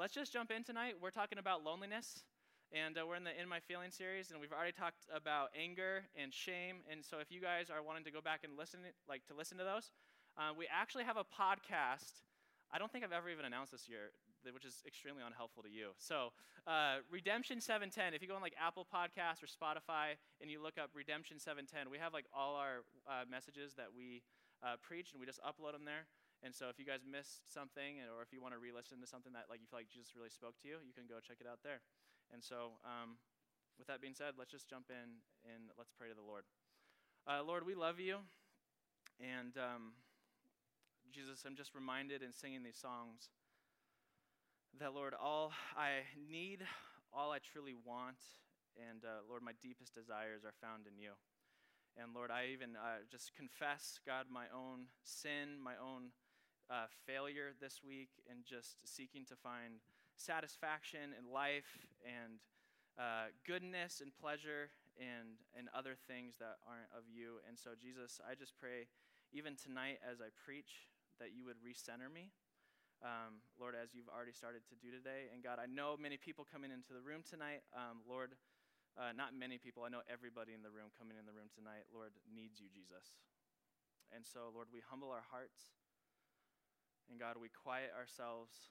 let's just jump in tonight. We're talking about loneliness, and uh, we're in the In My Feeling series, and we've already talked about anger and shame. And so, if you guys are wanting to go back and listen, like to listen to those, uh, we actually have a podcast. I don't think I've ever even announced this year, which is extremely unhelpful to you. So, uh, Redemption 710. If you go on like Apple Podcasts or Spotify and you look up Redemption 710, we have like all our uh, messages that we uh, preach, and we just upload them there. And so if you guys missed something, or if you want to re-listen to something that like you feel like Jesus really spoke to you, you can go check it out there. And so, um, with that being said, let's just jump in and let's pray to the Lord. Uh, Lord, we love you, and um, Jesus, I'm just reminded in singing these songs that Lord, all I need, all I truly want, and uh, Lord, my deepest desires are found in you. And Lord, I even uh, just confess, God, my own sin, my own uh, failure this week and just seeking to find satisfaction in life and uh, goodness and pleasure and, and other things that aren't of you. And so, Jesus, I just pray, even tonight as I preach, that you would recenter me. Um, Lord, as you've already started to do today. And God, I know many people coming into the room tonight. Um, Lord, uh, not many people, I know everybody in the room coming in the room tonight, Lord, needs you, Jesus. And so, Lord, we humble our hearts. And God, we quiet ourselves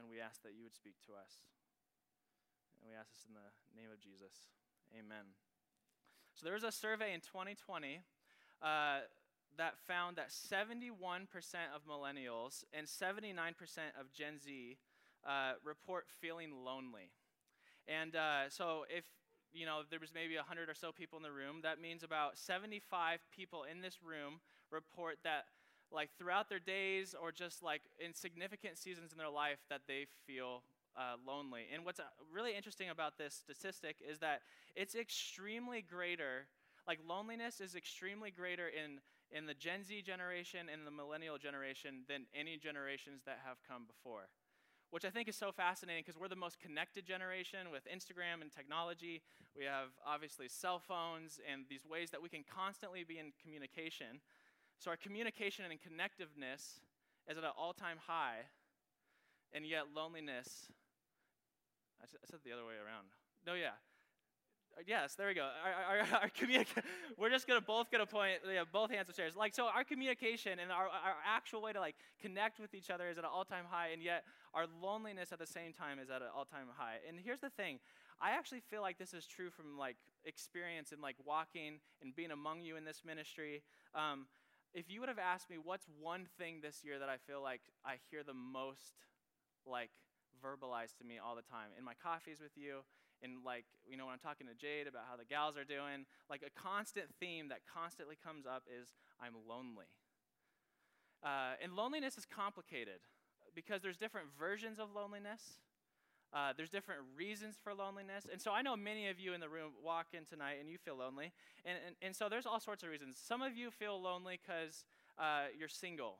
and we ask that you would speak to us. And we ask this in the name of Jesus. Amen. So there was a survey in 2020 uh, that found that 71% of millennials and 79% of Gen Z uh, report feeling lonely. And uh, so if you know there was maybe 100 or so people in the room, that means about 75 people in this room report that like throughout their days or just like in significant seasons in their life that they feel uh, lonely. And what's uh, really interesting about this statistic is that it's extremely greater, like loneliness is extremely greater in, in the Gen Z generation and the millennial generation than any generations that have come before. Which I think is so fascinating because we're the most connected generation with Instagram and technology. We have obviously cell phones and these ways that we can constantly be in communication. So our communication and connectiveness is at an all time high, and yet loneliness, I said the other way around. No, yeah. Uh, yes, there we go. Our, our, our communica- we're just gonna both get a point. Yeah, both hands upstairs. Like so, our communication and our, our actual way to like connect with each other is at an all-time high, and yet our loneliness at the same time is at an all-time high. And here's the thing: I actually feel like this is true from like experience and like walking and being among you in this ministry. Um, if you would have asked me what's one thing this year that I feel like I hear the most like verbalized to me all the time in my coffees with you, in like, you know, when I'm talking to Jade about how the gals are doing, like a constant theme that constantly comes up is I'm lonely. Uh, and loneliness is complicated because there's different versions of loneliness. Uh, there's different reasons for loneliness. And so I know many of you in the room walk in tonight and you feel lonely. And, and, and so there's all sorts of reasons. Some of you feel lonely because uh, you're single.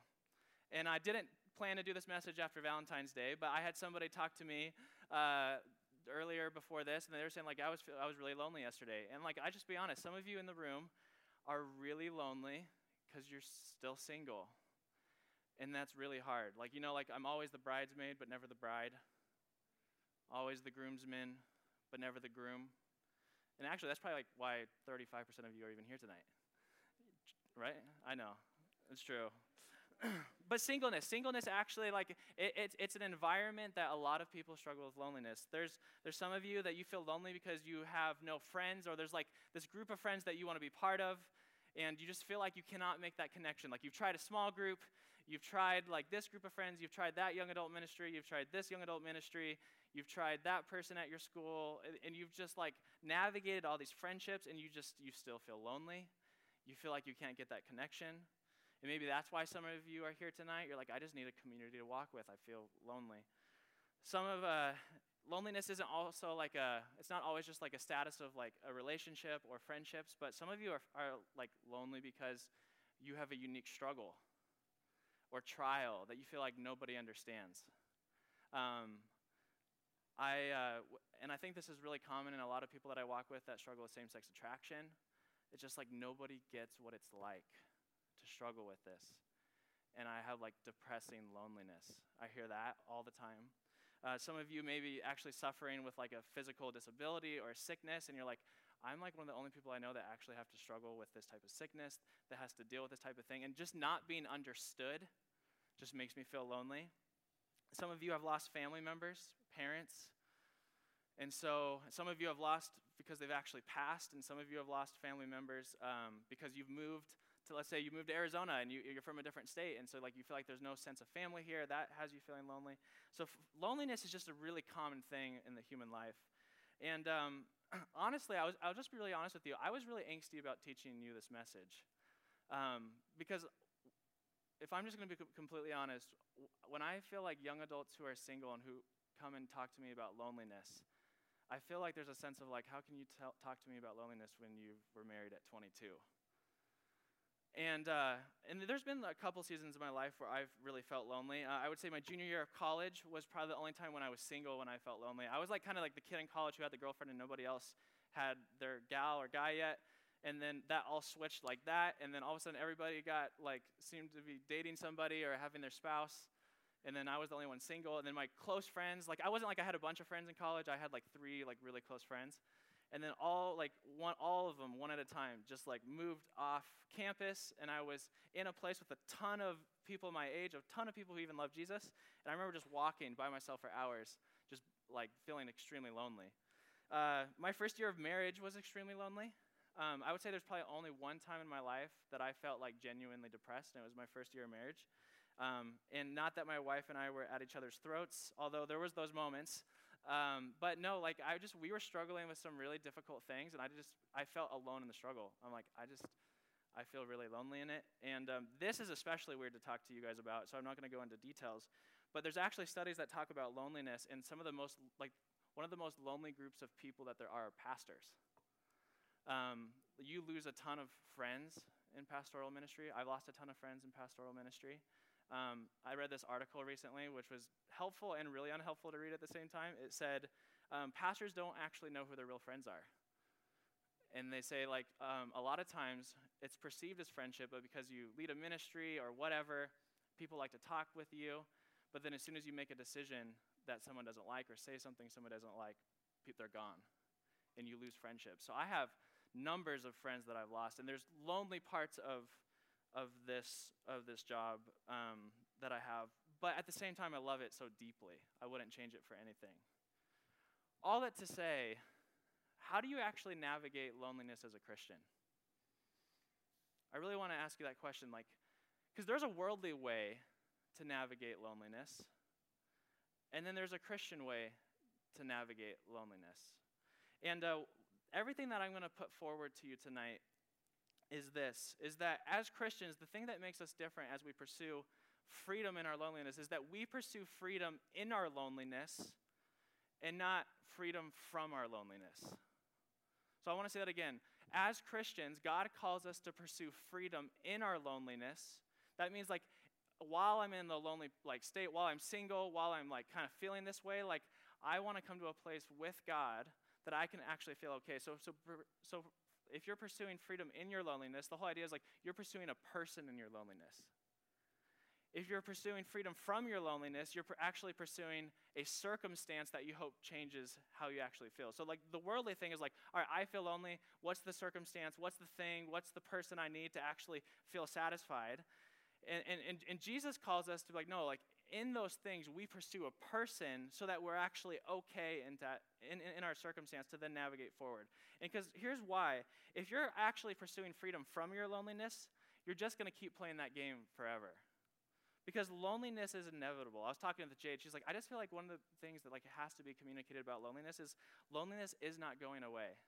And I didn't plan to do this message after Valentine's Day, but I had somebody talk to me uh, earlier before this, and they were saying, like, I was, I was really lonely yesterday. And, like, I just be honest, some of you in the room are really lonely because you're still single. And that's really hard. Like, you know, like, I'm always the bridesmaid, but never the bride always the groomsman, but never the groom. And actually, that's probably like why 35% of you are even here tonight. Right? I know. It's true. but singleness, singleness actually like it, it's, it's an environment that a lot of people struggle with loneliness. There's there's some of you that you feel lonely because you have no friends, or there's like this group of friends that you want to be part of, and you just feel like you cannot make that connection. Like you've tried a small group, you've tried like this group of friends, you've tried that young adult ministry, you've tried this young adult ministry, you've tried that person at your school, and you've just like navigated all these friendships, and you just, you still feel lonely. You feel like you can't get that connection. And maybe that's why some of you are here tonight. You're like, I just need a community to walk with. I feel lonely. Some of uh, loneliness isn't also like a, it's not always just like a status of like a relationship or friendships, but some of you are, are like lonely because you have a unique struggle or trial that you feel like nobody understands. Um, I, uh, and I think this is really common in a lot of people that I walk with that struggle with same sex attraction. It's just like nobody gets what it's like to struggle with this. And I have like depressing loneliness. I hear that all the time. Uh, some of you may be actually suffering with like a physical disability or a sickness, and you're like, I'm like one of the only people I know that actually have to struggle with this type of sickness, that has to deal with this type of thing. And just not being understood just makes me feel lonely. Some of you have lost family members, parents. And so some of you have lost because they've actually passed, and some of you have lost family members um, because you've moved to, let's say, you moved to Arizona and you, are from a different state, and so like you feel like there's no sense of family here. That has you feeling lonely. So f- loneliness is just a really common thing in the human life. And um, honestly, I was, I'll just be really honest with you. I was really angsty about teaching you this message. Um, because if I'm just going to be co- completely honest, when I feel like young adults who are single and who come and talk to me about loneliness, I feel like there's a sense of like, how can you talk to me about loneliness when you were married at 22? And, uh, and there's been a couple seasons of my life where I've really felt lonely. Uh, I would say my junior year of college was probably the only time when I was single when I felt lonely. I was like kind of like the kid in college who had the girlfriend and nobody else had their gal or guy yet. And then that all switched like that. And then all of a sudden everybody got like, seemed to be dating somebody or having their spouse. And then I was the only one single. And then my close friends, like I wasn't like I had a bunch of friends in college. I had like three like really close friends and then all like one all of them one at a time just like moved off campus. And i was in a place with a ton of people my age a ton of people who even love jesus. And i remember just walking by myself for hours just like feeling extremely lonely. Uh, my first year of marriage was extremely lonely. Um, i would say there's probably only one time in my life that i felt like genuinely depressed and it was my first year of marriage. Um, and not that my wife and i were at each other's throats although there was those moments um, but no, like I just we were struggling with some really difficult things, and I just I felt alone in the struggle. I'm like I just I feel really lonely in it, and um, this is especially weird to talk to you guys about. So I'm not going to go into details, but there's actually studies that talk about loneliness, and some of the most like one of the most lonely groups of people that there are, are pastors. Um, you lose a ton of friends in pastoral ministry. I've lost a ton of friends in pastoral ministry. Um, I read this article recently, which was helpful and really unhelpful to read at the same time. It said, um, pastors don't actually know who their real friends are. And they say, like, um, a lot of times it's perceived as friendship, but because you lead a ministry or whatever, people like to talk with you. But then as soon as you make a decision that someone doesn't like or say something someone doesn't like, they're gone. And you lose friendship. So I have numbers of friends that I've lost. And there's lonely parts of of this of this job um, that I have. But at the same time, I love it so deeply. I wouldn't change it for anything. All that to say, how do you actually navigate loneliness as a Christian? I really want to ask you that question, like, because there's a worldly way to navigate loneliness, and then there's a Christian way to navigate loneliness. And uh, everything that I'm going to put forward to you tonight is this is that as Christians, the thing that makes us different as we pursue freedom in our loneliness is that we pursue freedom in our loneliness and not freedom from our loneliness. So I want to say that again. As Christians, God calls us to pursue freedom in our loneliness. That means like while I'm in the lonely like state, while I'm single, while I'm like kind of feeling this way, like I want to come to a place with God that I can actually feel okay. So so so if you're pursuing freedom in your loneliness, the whole idea is like you're pursuing a person in your loneliness. If you're pursuing freedom from your loneliness, you're actually pursuing a circumstance that you hope changes how you actually feel. So, like, the worldly thing is like, all right, I feel lonely. What's the circumstance? What's the thing? What's the person I need to actually feel satisfied? And, and, and, Jesus calls us to be like, no, like, in those things, we pursue a person so that we're actually okay in, that, in, in our circumstance to then navigate forward. And because here's why if you're actually pursuing freedom from your loneliness, you're just going to keep playing that game forever. Because loneliness is inevitable. I was talking to Jade. She's like, I just feel like one of the things that like has to be communicated about loneliness is loneliness is not going away.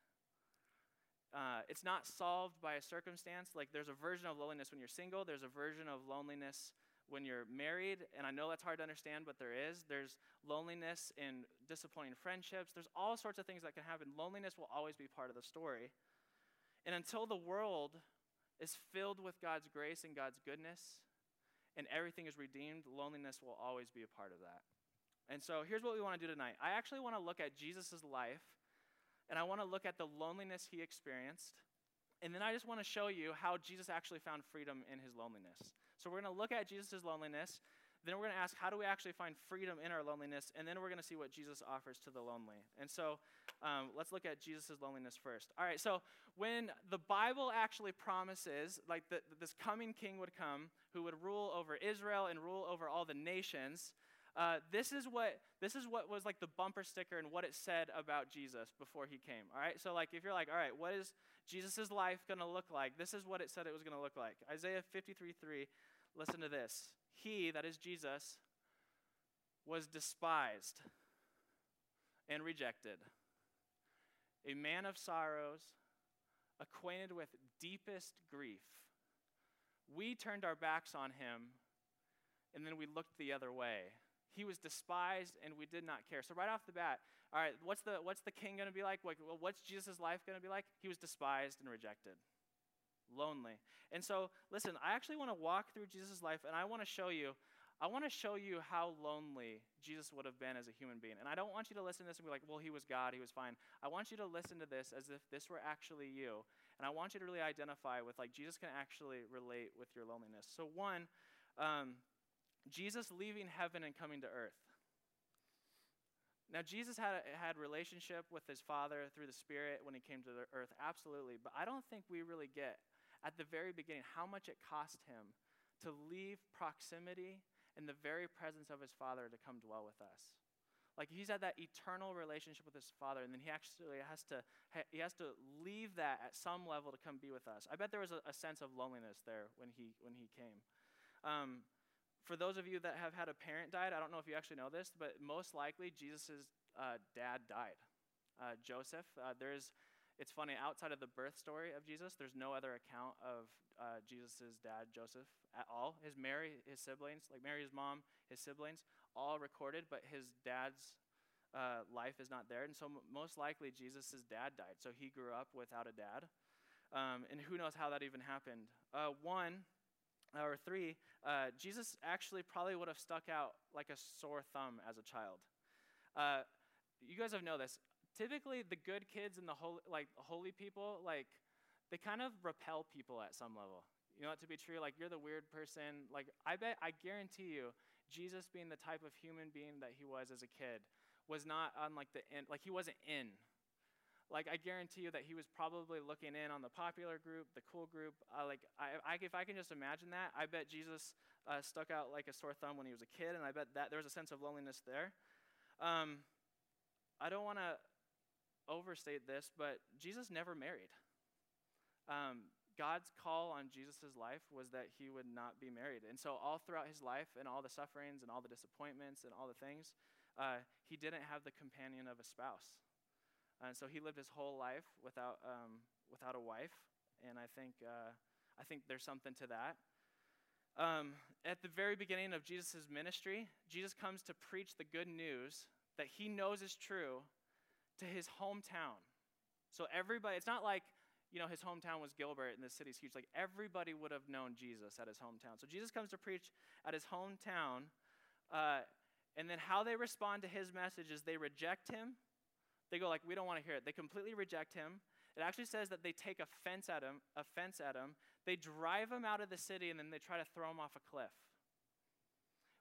Uh, it's not solved by a circumstance. Like there's a version of loneliness when you're single. There's a version of loneliness when you're married, and I know that's hard to understand, but there is. There's loneliness in disappointing friendships. There's all sorts of things that can happen. Loneliness will always be part of the story. And until the world is filled with God's grace and God's goodness, and everything is redeemed, loneliness will always be a part of that. And so here's what we want to do tonight. I actually want to look at Jesus' life, and I want to look at the loneliness he experienced. And then I just want to show you how Jesus actually found freedom in his loneliness. So we're going to look at Jesus' loneliness. Then we're going to ask, how do we actually find freedom in our loneliness? And then we're going to see what Jesus offers to the lonely. And so um, let's look at Jesus' loneliness first. All right, so when the Bible actually promises, like this coming king would come who would rule over Israel and rule over all the nations, uh, this is what this is what was like the bumper sticker and what it said about Jesus before he came. All right, so like if you're like, all right, what is Jesus' life going to look like? This is what it said it was going to look like. Isaiah 53 3. Listen to this. He, that is Jesus, was despised and rejected, a man of sorrows, acquainted with deepest grief. We turned our backs on him, and then we looked the other way. He was despised, and we did not care. So right off the bat, all right, what's the what's the king going to be like? What's Jesus' life going to be like? He was despised and rejected lonely. And so, listen, I actually want to walk through Jesus' life and I want to show you I want to show you how lonely Jesus would have been as a human being. And I don't want you to listen to this and be like, well, he was God, he was fine. I want you to listen to this as if this were actually you. And I want you to really identify with, like, Jesus can actually relate with your loneliness. So, one, um, Jesus leaving heaven and coming to earth. Now, Jesus had, had relationship with his Father through the Spirit when he came to the earth, absolutely. But I don't think we really get at the very beginning how much it cost him to leave proximity and the very presence of his father to come dwell with us. Like he's had that eternal relationship with his father and then he actually has to he has to leave that at some level to come be with us. I bet there was a, a sense of loneliness there when he when he came. Um, for those of you that have had a parent died i don't know if you actually know this but most likely jesus' uh, dad died. Uh, joseph uh, there's it's funny, outside of the birth story of Jesus, there's no other account of uh, Jesus' dad, Joseph, at all. His Mary, his siblings, like Mary's mom, his siblings, all recorded, but his dad's uh, life is not there. And so, m- most likely, Jesus' dad died. So, he grew up without a dad. Um, and who knows how that even happened. Uh, one, or three, uh, Jesus actually probably would have stuck out like a sore thumb as a child. Uh, you guys have know this typically the good kids and the holy, like holy people, like they kind of repel people at some level. You know it to be true? Like you're the weird person. Like I bet, I guarantee you, Jesus being the type of human being that he was as a kid was not on like the end. Like he wasn't in. Like I guarantee you that he was probably looking in on the popular group, the cool group. Uh, like I, I, if I can just imagine that, I bet Jesus uh, stuck out like a sore thumb when he was a kid, and I bet that there was a sense of loneliness there. Um, I don't want to overstate this, but Jesus never married. Um, God's call on Jesus' life was that he would not be married. And so, all throughout his life, and all the sufferings, and all the disappointments, and all the things, uh, he didn't have the companion of a spouse. And so, he lived his whole life without, um, without a wife. And I think, uh, I think there's something to that. Um, at the very beginning of Jesus' ministry, Jesus comes to preach the good news that he knows is true to his hometown. So everybody, it's not like, you know, his hometown was Gilbert and the city's huge. Like everybody would have known Jesus at his hometown. So Jesus comes to preach at his hometown. Uh, and then how they respond to his message is they reject him. They go like, we don't want to hear it. They completely reject him. It actually says that they take offense at him, offense at him. They drive him out of the city and then they try to throw him off a cliff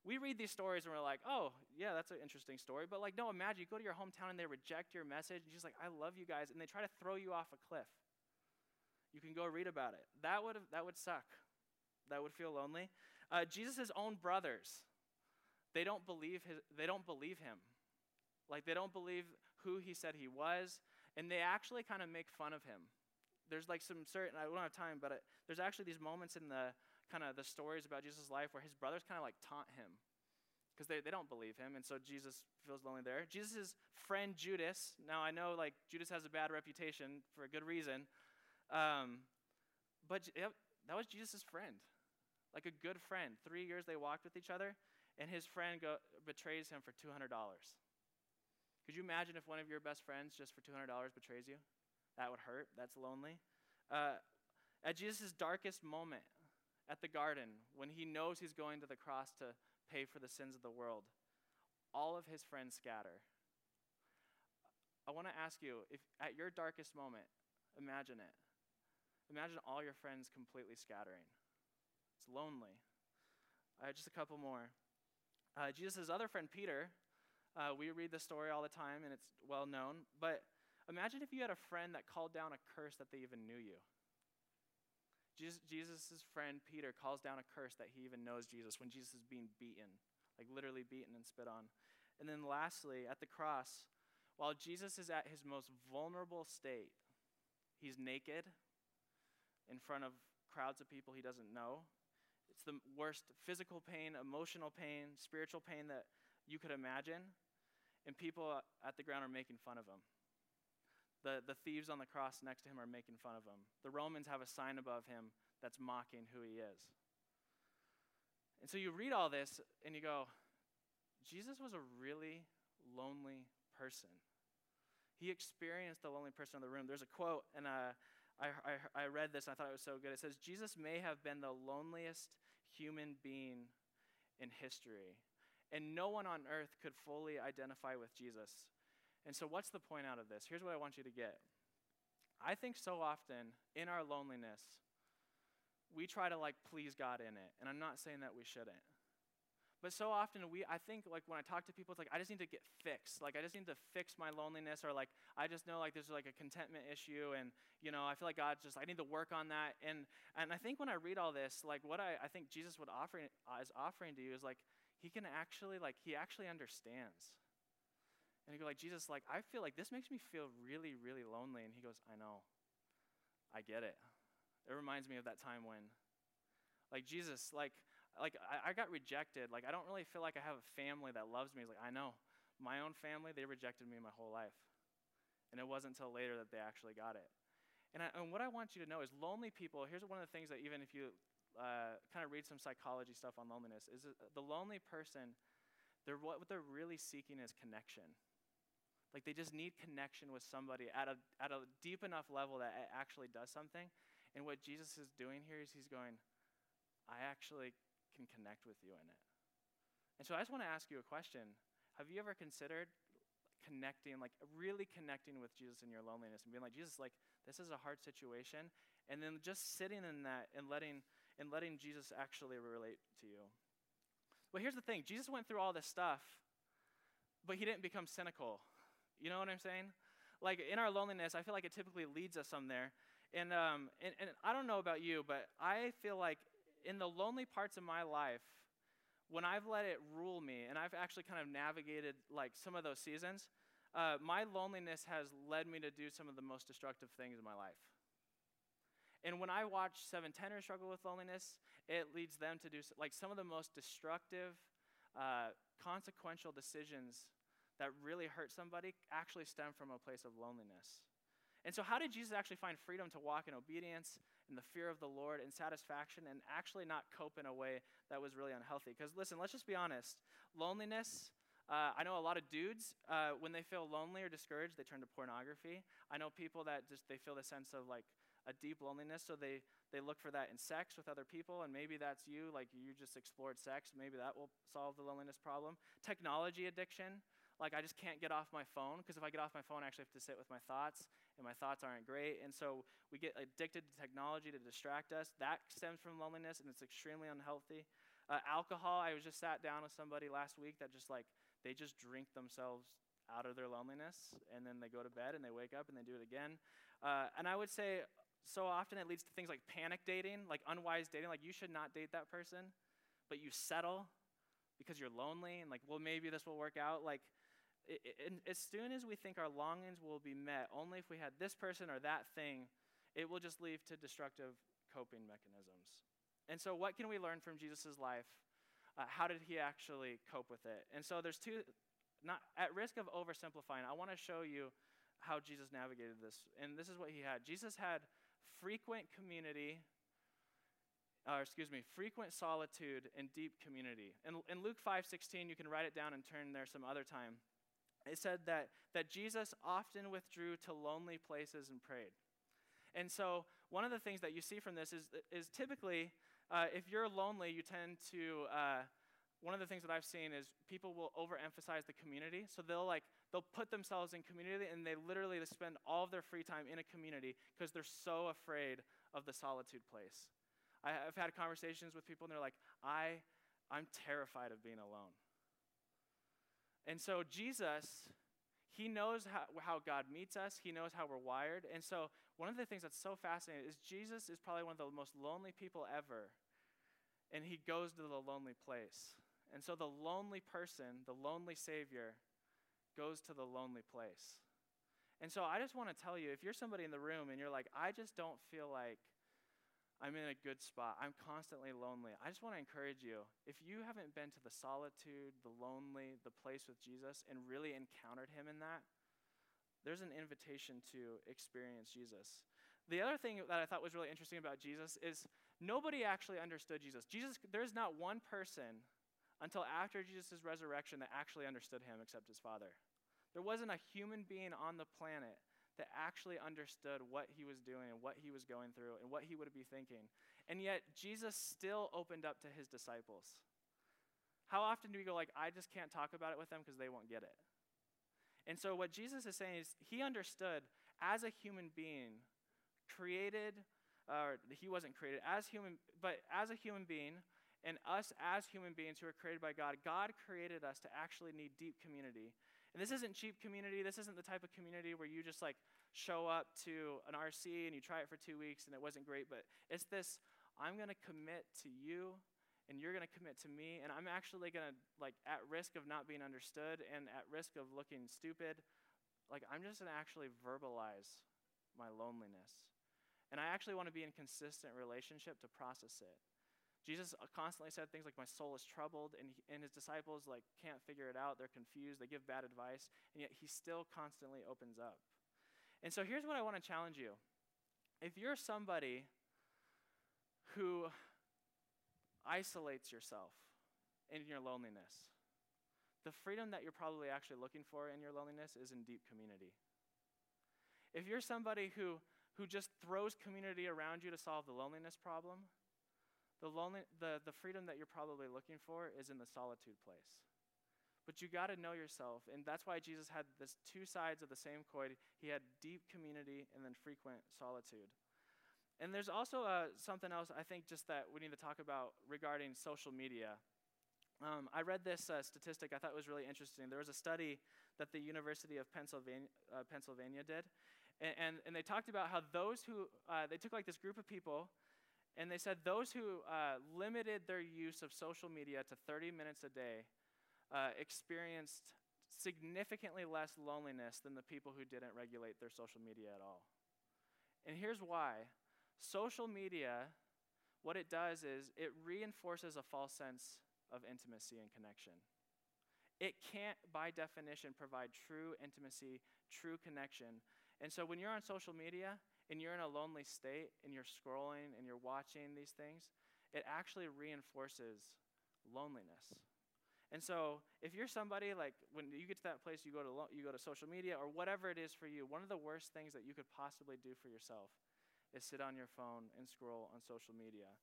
we read these stories and we're like, oh, yeah, that's an interesting story. But like, no, imagine you go to your hometown and they reject your message. And she's like, I love you guys. And they try to throw you off a cliff. You can go read about it. That would, that would suck. That would feel lonely. Uh, Jesus' own brothers, they don't believe his, they don't believe him. Like they don't believe who he said he was, and they actually kind of make fun of him. There's like some certain I don't have time, but it, there's actually these moments in the kind of the stories about Jesus' life where his brothers kind of like taunt him because they, they don't believe him, and so Jesus feels lonely there. Jesus' friend Judas, now I know like Judas has a bad reputation for a good reason, um, but yep, that was Jesus' friend, like a good friend. Three years they walked with each other, and his friend go, betrays him for $200. Could you imagine if one of your best friends just for $200 betrays you? That would hurt. That's lonely. Uh, at Jesus' darkest moment, at the garden when he knows he's going to the cross to pay for the sins of the world, all of his friends scatter. I want to ask you if at your darkest moment, imagine it. Imagine all your friends completely scattering. It's lonely. Uh, just a couple more. Uh, Jesus' other friend, Peter, uh, we read the story all the time and it's well known, but imagine if you had a friend that called down a curse that they even knew you. Jesus' friend Peter calls down a curse that he even knows Jesus when Jesus is being beaten, like literally beaten and spit on. And then lastly, at the cross, while Jesus is at his most vulnerable state, he's naked in front of crowds of people he doesn't know. It's the worst physical pain, emotional pain, spiritual pain that you could imagine. And people at the ground are making fun of him. The, the thieves on the cross next to him are making fun of him. The Romans have a sign above him that's mocking who he is. And so you read all this and you go, Jesus was a really lonely person. He experienced the lonely person in the room. There's a quote, and uh, I, I, I read this and I thought it was so good. It says, Jesus may have been the loneliest human being in history, and no one on earth could fully identify with Jesus. And so, what's the point out of this? Here's what I want you to get. I think so often in our loneliness, we try to like please God in it. And I'm not saying that we shouldn't. But so often we I think like when I talk to people, it's like I just need to get fixed. Like I just need to fix my loneliness or like I just know like there's like a contentment issue and you know, I feel like God just I need to work on that. And and I think when I read all this, like what I, I think Jesus would offer is offering to you is like he can actually like he actually understands. And you go like, Jesus, like, I feel like this makes me feel really, really lonely. And he goes, I know. I get it. It reminds me of that time when, like, Jesus, like, like I, I got rejected. Like, I don't really feel like I have a family that loves me. He's like, I know. My own family, they rejected me my whole life. And it wasn't until later that they actually got it. And, I, and what I want you to know is lonely people, here's one of the things that even if you uh, kind of read some psychology stuff on loneliness, is the lonely person, they're, what they're really seeking is connection. Like they just need connection with somebody at a, at a deep enough level that it actually does something. And what Jesus is doing here is he's going, I actually can connect with you in it. And so I just want to ask you a question. Have you ever considered connecting, like really connecting with Jesus in your loneliness and being like, Jesus, like this is a hard situation, and then just sitting in that and letting and letting Jesus actually relate to you. Well, here's the thing: Jesus went through all this stuff, but he didn't become cynical. You know what I'm saying? Like in our loneliness, I feel like it typically leads us somewhere. And, um, and, and I don't know about you, but I feel like in the lonely parts of my life, when I've let it rule me and I've actually kind of navigated like some of those seasons, uh, my loneliness has led me to do some of the most destructive things in my life. And when I watch seven tenors struggle with loneliness, it leads them to do like some of the most destructive, uh, consequential decisions that really hurt somebody actually stem from a place of loneliness. And so, how did Jesus actually find freedom to walk in obedience, in the fear of the Lord, in satisfaction, and actually not cope in a way that was really unhealthy? Because, listen, let's just be honest. Loneliness, uh, I know a lot of dudes, uh, when they feel lonely or discouraged, they turn to pornography. I know people that just, they feel the sense of like a deep loneliness, so they, they look for that in sex with other people, and maybe that's you, like you just explored sex, maybe that will solve the loneliness problem. Technology addiction, like I just can't get off my phone because if I get off my phone, I actually have to sit with my thoughts, and my thoughts aren't great. And so we get addicted to technology to distract us. That stems from loneliness, and it's extremely unhealthy. Uh, alcohol. I was just sat down with somebody last week that just like they just drink themselves out of their loneliness, and then they go to bed and they wake up and they do it again. Uh, and I would say so often it leads to things like panic dating, like unwise dating. Like you should not date that person, but you settle because you're lonely and like, well, maybe this will work out. Like it, as soon as we think our longings will be met, only if we had this person or that thing, it will just lead to destructive coping mechanisms. And so, what can we learn from Jesus' life? Uh, how did he actually cope with it? And so, there's two, not at risk of oversimplifying, I want to show you how Jesus navigated this. And this is what he had Jesus had frequent community or excuse me, frequent solitude and deep community. In, in Luke 5:16, you can write it down and turn there some other time it said that, that Jesus often withdrew to lonely places and prayed. And so, one of the things that you see from this is, is typically, uh, if you're lonely, you tend to, uh, one of the things that I've seen is people will overemphasize the community. So they'll like, they'll put themselves in community and they literally spend all of their free time in a community because they're so afraid of the solitude place. I, have had conversations with people and they're like, I, I'm terrified of being alone. And so Jesus, he knows how, how God meets us, he knows how we're wired. And so one of the things that's so fascinating is Jesus is probably one of the most lonely people ever. And he goes to the lonely place. And so the lonely person, the lonely Savior, goes to the lonely place. And so I just want to tell you if you're somebody in the room and you're like, I just don't feel like I'm in a good spot. I'm constantly lonely. I just want to encourage you. If you haven't been to the solitude, the lonely, the place with Jesus, and really encountered him in that, there's an invitation to experience Jesus. The other thing that I thought was really interesting about Jesus is nobody actually understood Jesus. Jesus, there's not one person until after Jesus' resurrection that actually understood him except his Father. There wasn't a human being on the planet that actually understood what he was doing and what he was going through and what he would be thinking. And yet, Jesus still opened up to his disciples. How often do we go, like, I just can't talk about it with them because they won't get it? And so, what Jesus is saying is, he understood as a human being, created, or uh, he wasn't created as human, but as a human being, and us as human beings who are created by God, God created us to actually need deep community and this isn't cheap community. This isn't the type of community where you just like show up to an RC and you try it for two weeks and it wasn't great. But it's this I'm going to commit to you and you're going to commit to me. And I'm actually going to, like, at risk of not being understood and at risk of looking stupid, like, I'm just going to actually verbalize my loneliness. And I actually want to be in consistent relationship to process it. Jesus uh, constantly said things like, My soul is troubled, and, he, and his disciples like can't figure it out. They're confused. They give bad advice, and yet he still constantly opens up. And so here's what I want to challenge you. If you're somebody who isolates yourself in your loneliness, the freedom that you're probably actually looking for in your loneliness is in deep community. If you're somebody who, who just throws community around you to solve the loneliness problem, the, lonely, the, the freedom that you're probably looking for is in the solitude place. But you got to know yourself. And that's why Jesus had this two sides of the same coin. He had deep community and then frequent solitude. And there's also uh, something else I think just that we need to talk about regarding social media. Um, I read this uh, statistic I thought was really interesting. There was a study that the University of Pennsylvania, uh, Pennsylvania did, and, and, and, they talked about how those who, uh, they took like this group of people and they said those who uh, limited their use of social media to 30 minutes a day uh, experienced significantly less loneliness than the people who didn't regulate their social media at all. And here's why social media, what it does is it reinforces a false sense of intimacy and connection. It can't, by definition, provide true intimacy, true connection. And so when you're on social media, and you're in a lonely state and you're scrolling and you're watching these things, it actually reinforces loneliness. And so, if you're somebody like when you get to that place, you go to lo- you go to social media or whatever it is for you. One of the worst things that you could possibly do for yourself is sit on your phone and scroll on social media.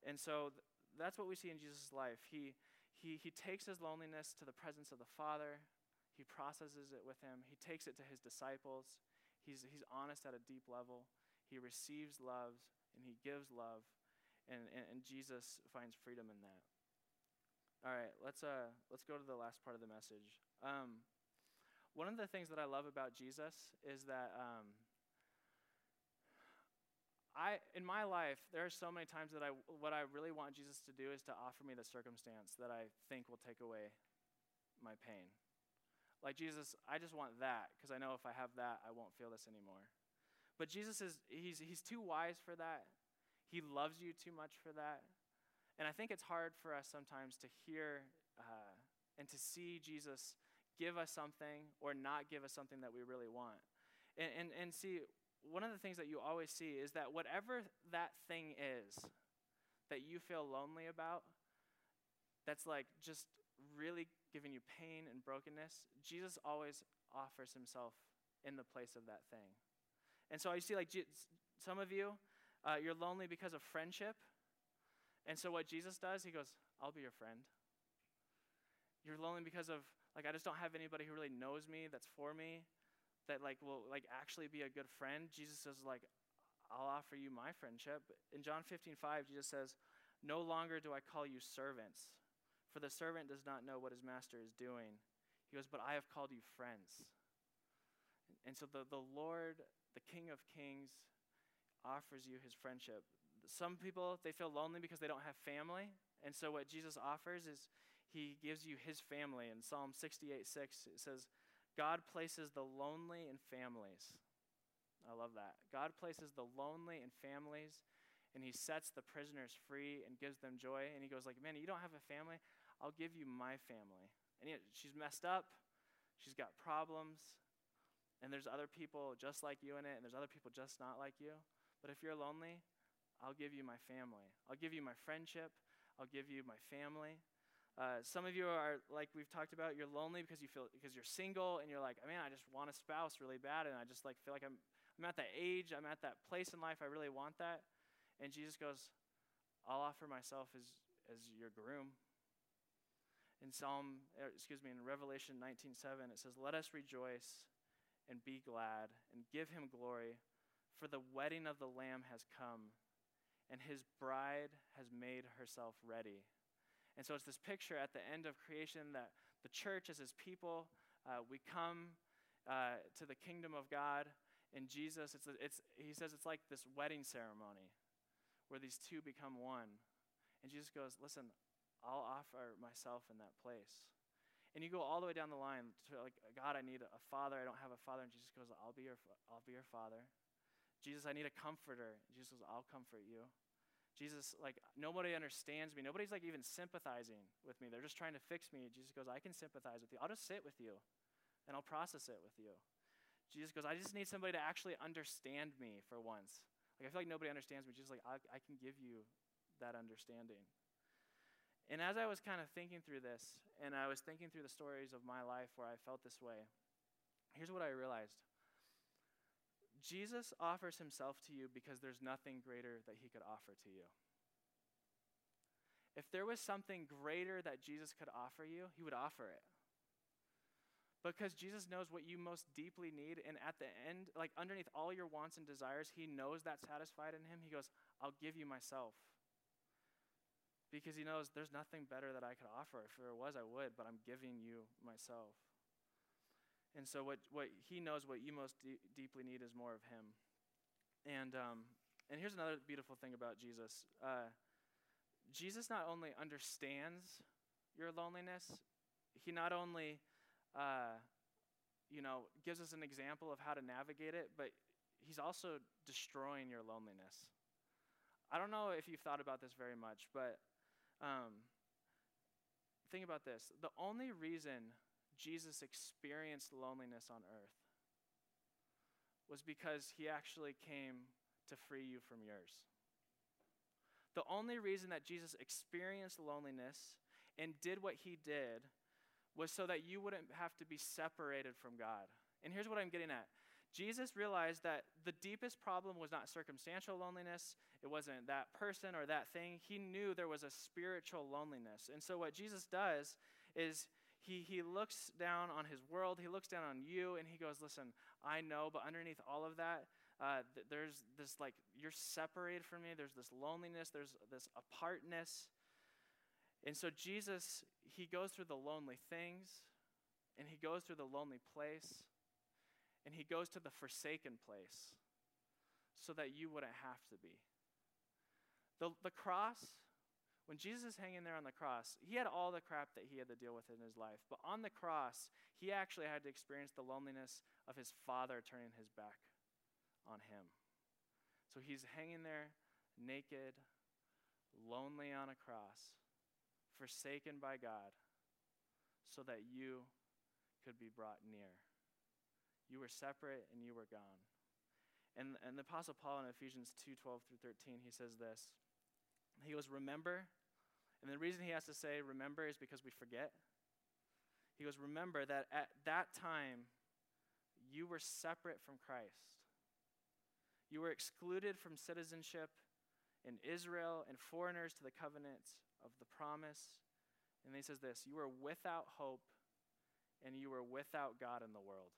And so, th- that's what we see in Jesus' life. He he he takes his loneliness to the presence of the Father. He processes it with him. He takes it to his disciples. He's, he's honest at a deep level. He receives love and he gives love. And, and, and Jesus finds freedom in that. All right, let's, uh, let's go to the last part of the message. Um, one of the things that I love about Jesus is that um, I, in my life, there are so many times that I, what I really want Jesus to do is to offer me the circumstance that I think will take away my pain. Like, Jesus, I just want that because I know if I have that, I won't feel this anymore. But Jesus is, he's, he's too wise for that. He loves you too much for that. And I think it's hard for us sometimes to hear uh, and to see Jesus give us something or not give us something that we really want. And, and, and see, one of the things that you always see is that whatever that thing is that you feel lonely about, that's like just really giving you pain and brokenness, Jesus always offers himself in the place of that thing. And so you see, like, some of you, uh, you're lonely because of friendship. And so what Jesus does, he goes, I'll be your friend. You're lonely because of, like, I just don't have anybody who really knows me, that's for me, that, like, will, like, actually be a good friend. Jesus says, like, I'll offer you my friendship. In John 15, 5, Jesus says, No longer do I call you servants for the servant does not know what his master is doing. He goes, But I have called you friends. And so the, the Lord, the King of Kings, offers you his friendship. Some people, they feel lonely because they don't have family. And so what Jesus offers is he gives you his family. In Psalm 68 6, it says, God places the lonely in families. I love that. God places the lonely in families, and he sets the prisoners free and gives them joy. And he goes like, man, you don't have a family? I'll give you my family. And he, she's messed up. She's got problems. And there's other people just like you in it, and there's other people just not like you. But if you're lonely, I'll give you my family. I'll give you my friendship. I'll give you my family. Uh, some of you are like we've talked about. You're lonely because you feel because you're single and you're like, man, I just want a spouse really bad, and I just like feel like I'm I'm at that age, I'm at that place in life. I really want that. And Jesus goes, I'll offer myself as as your groom. In Psalm, er, excuse me, in Revelation 19:7, it says, "Let us rejoice and be glad and give him glory, for the wedding of the Lamb has come, and his bride has made herself ready." And so it's this picture at the end of creation that the church as his people, uh, we come uh, to the kingdom of God, and Jesus, it's, it's, he says it's like this wedding ceremony where these two become one. And Jesus goes, Listen, I'll offer myself in that place. And you go all the way down the line to like, God, I need a father. I don't have a father. And Jesus goes, I'll be your, I'll be your father. Jesus, I need a comforter. And Jesus goes, I'll comfort you. Jesus, like, nobody understands me. Nobody's like even sympathizing with me. They're just trying to fix me. Jesus goes, I can sympathize with you. I'll just sit with you and I'll process it with you. Jesus goes, I just need somebody to actually understand me for once. Like, I feel like nobody understands me. Jesus, like, I, I can give you that understanding. And as I was kind of thinking through this, and I was thinking through the stories of my life where I felt this way, here's what I realized Jesus offers himself to you because there's nothing greater that he could offer to you. If there was something greater that Jesus could offer you, he would offer it. Because Jesus knows what you most deeply need, and at the end, like underneath all your wants and desires, he knows that's satisfied in him. He goes, I'll give you myself. Because he knows there's nothing better that I could offer. If there was, I would, but I'm giving you myself. And so, what, what he knows what you most de- deeply need is more of him. And, um, and here's another beautiful thing about Jesus uh, Jesus not only understands your loneliness, he not only uh, you know, gives us an example of how to navigate it, but he's also destroying your loneliness. I don't know if you've thought about this very much, but um, think about this. The only reason Jesus experienced loneliness on earth was because he actually came to free you from yours. The only reason that Jesus experienced loneliness and did what he did was so that you wouldn't have to be separated from God. And here's what I'm getting at Jesus realized that the deepest problem was not circumstantial loneliness, it wasn't that person or that thing. He knew there was a spiritual loneliness. And so, what Jesus does is he, he looks down on his world, he looks down on you, and he goes, Listen, I know, but underneath all of that, uh, th- there's this like, you're separated from me, there's this loneliness, there's this apartness. And so Jesus, he goes through the lonely things, and he goes through the lonely place, and he goes to the forsaken place so that you wouldn't have to be. The, the cross when Jesus is hanging there on the cross, he had all the crap that he had to deal with in his life. But on the cross, he actually had to experience the loneliness of his father turning his back on him. So he's hanging there naked, lonely on a cross, forsaken by God, so that you could be brought near. You were separate and you were gone. And, and the Apostle Paul in Ephesians 2 12 through 13, he says this. He goes, Remember and the reason he has to say remember is because we forget. He goes, Remember that at that time you were separate from Christ. You were excluded from citizenship in Israel and foreigners to the covenants of the promise. And he says this You were without hope and you were without God in the world.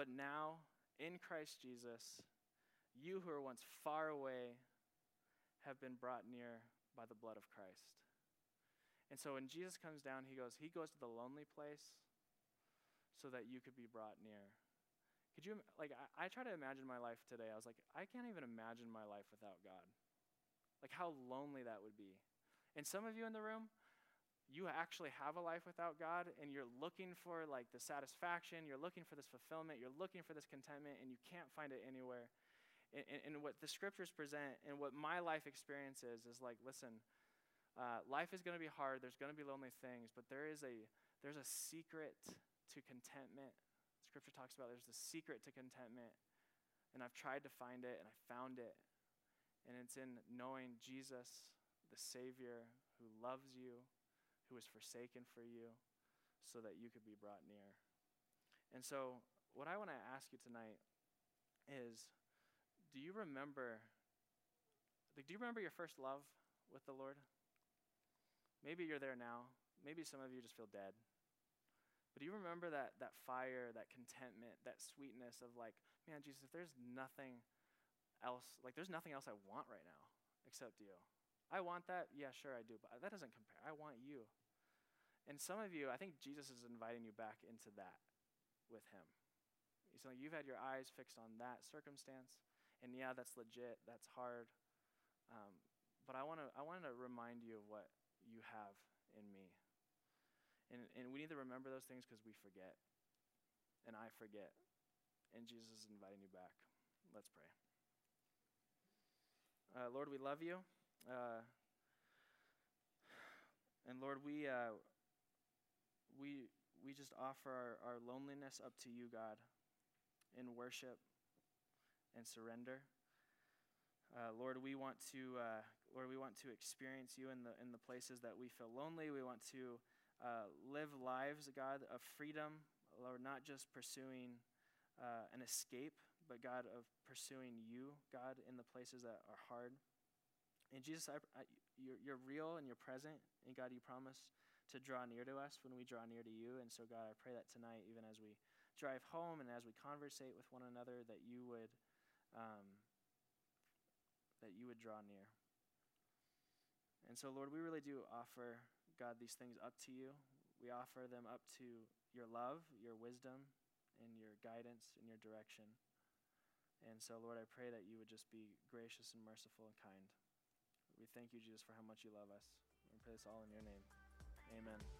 But now, in Christ Jesus, you who were once far away have been brought near by the blood of Christ. And so when Jesus comes down, he goes, he goes to the lonely place so that you could be brought near. Could you, like, I, I try to imagine my life today. I was like, I can't even imagine my life without God. Like, how lonely that would be. And some of you in the room, you actually have a life without God and you're looking for like the satisfaction, you're looking for this fulfillment, you're looking for this contentment, and you can't find it anywhere. And, and, and what the scriptures present and what my life experience is is like, listen, uh, life is going to be hard. There's going to be lonely things, but there is a there's a secret to contentment. Scripture talks about there's a secret to contentment, and I've tried to find it, and I found it, and it's in knowing Jesus, the Savior, who loves you, who was forsaken for you, so that you could be brought near. And so, what I want to ask you tonight is, do you remember? Like, do you remember your first love with the Lord? Maybe you're there now. Maybe some of you just feel dead. But do you remember that, that fire, that contentment, that sweetness of like, man, Jesus, if there's nothing else, like there's nothing else I want right now except you. I want that? Yeah, sure I do, but that doesn't compare. I want you. And some of you, I think Jesus is inviting you back into that with him. He's like, you've had your eyes fixed on that circumstance, and yeah, that's legit, that's hard. Um, but I want to I want to remind you of what you have in me. And, and we need to remember those things because we forget. And I forget. And Jesus is inviting you back. Let's pray. Uh, Lord, we love you. Uh, and Lord, we, uh, we, we just offer our, our loneliness up to you, God, in worship and surrender. Uh, Lord, we want to, uh, Lord, we want to experience you in the in the places that we feel lonely. We want to uh, live lives, God, of freedom, Lord, not just pursuing uh, an escape, but God of pursuing you, God, in the places that are hard. And Jesus, I, I, you're, you're real and you're present, and God, you promise to draw near to us when we draw near to you. And so, God, I pray that tonight, even as we drive home and as we conversate with one another, that you would. Um, that you would draw near. And so, Lord, we really do offer, God, these things up to you. We offer them up to your love, your wisdom, and your guidance and your direction. And so, Lord, I pray that you would just be gracious and merciful and kind. We thank you, Jesus, for how much you love us. We pray this all in your name. Amen.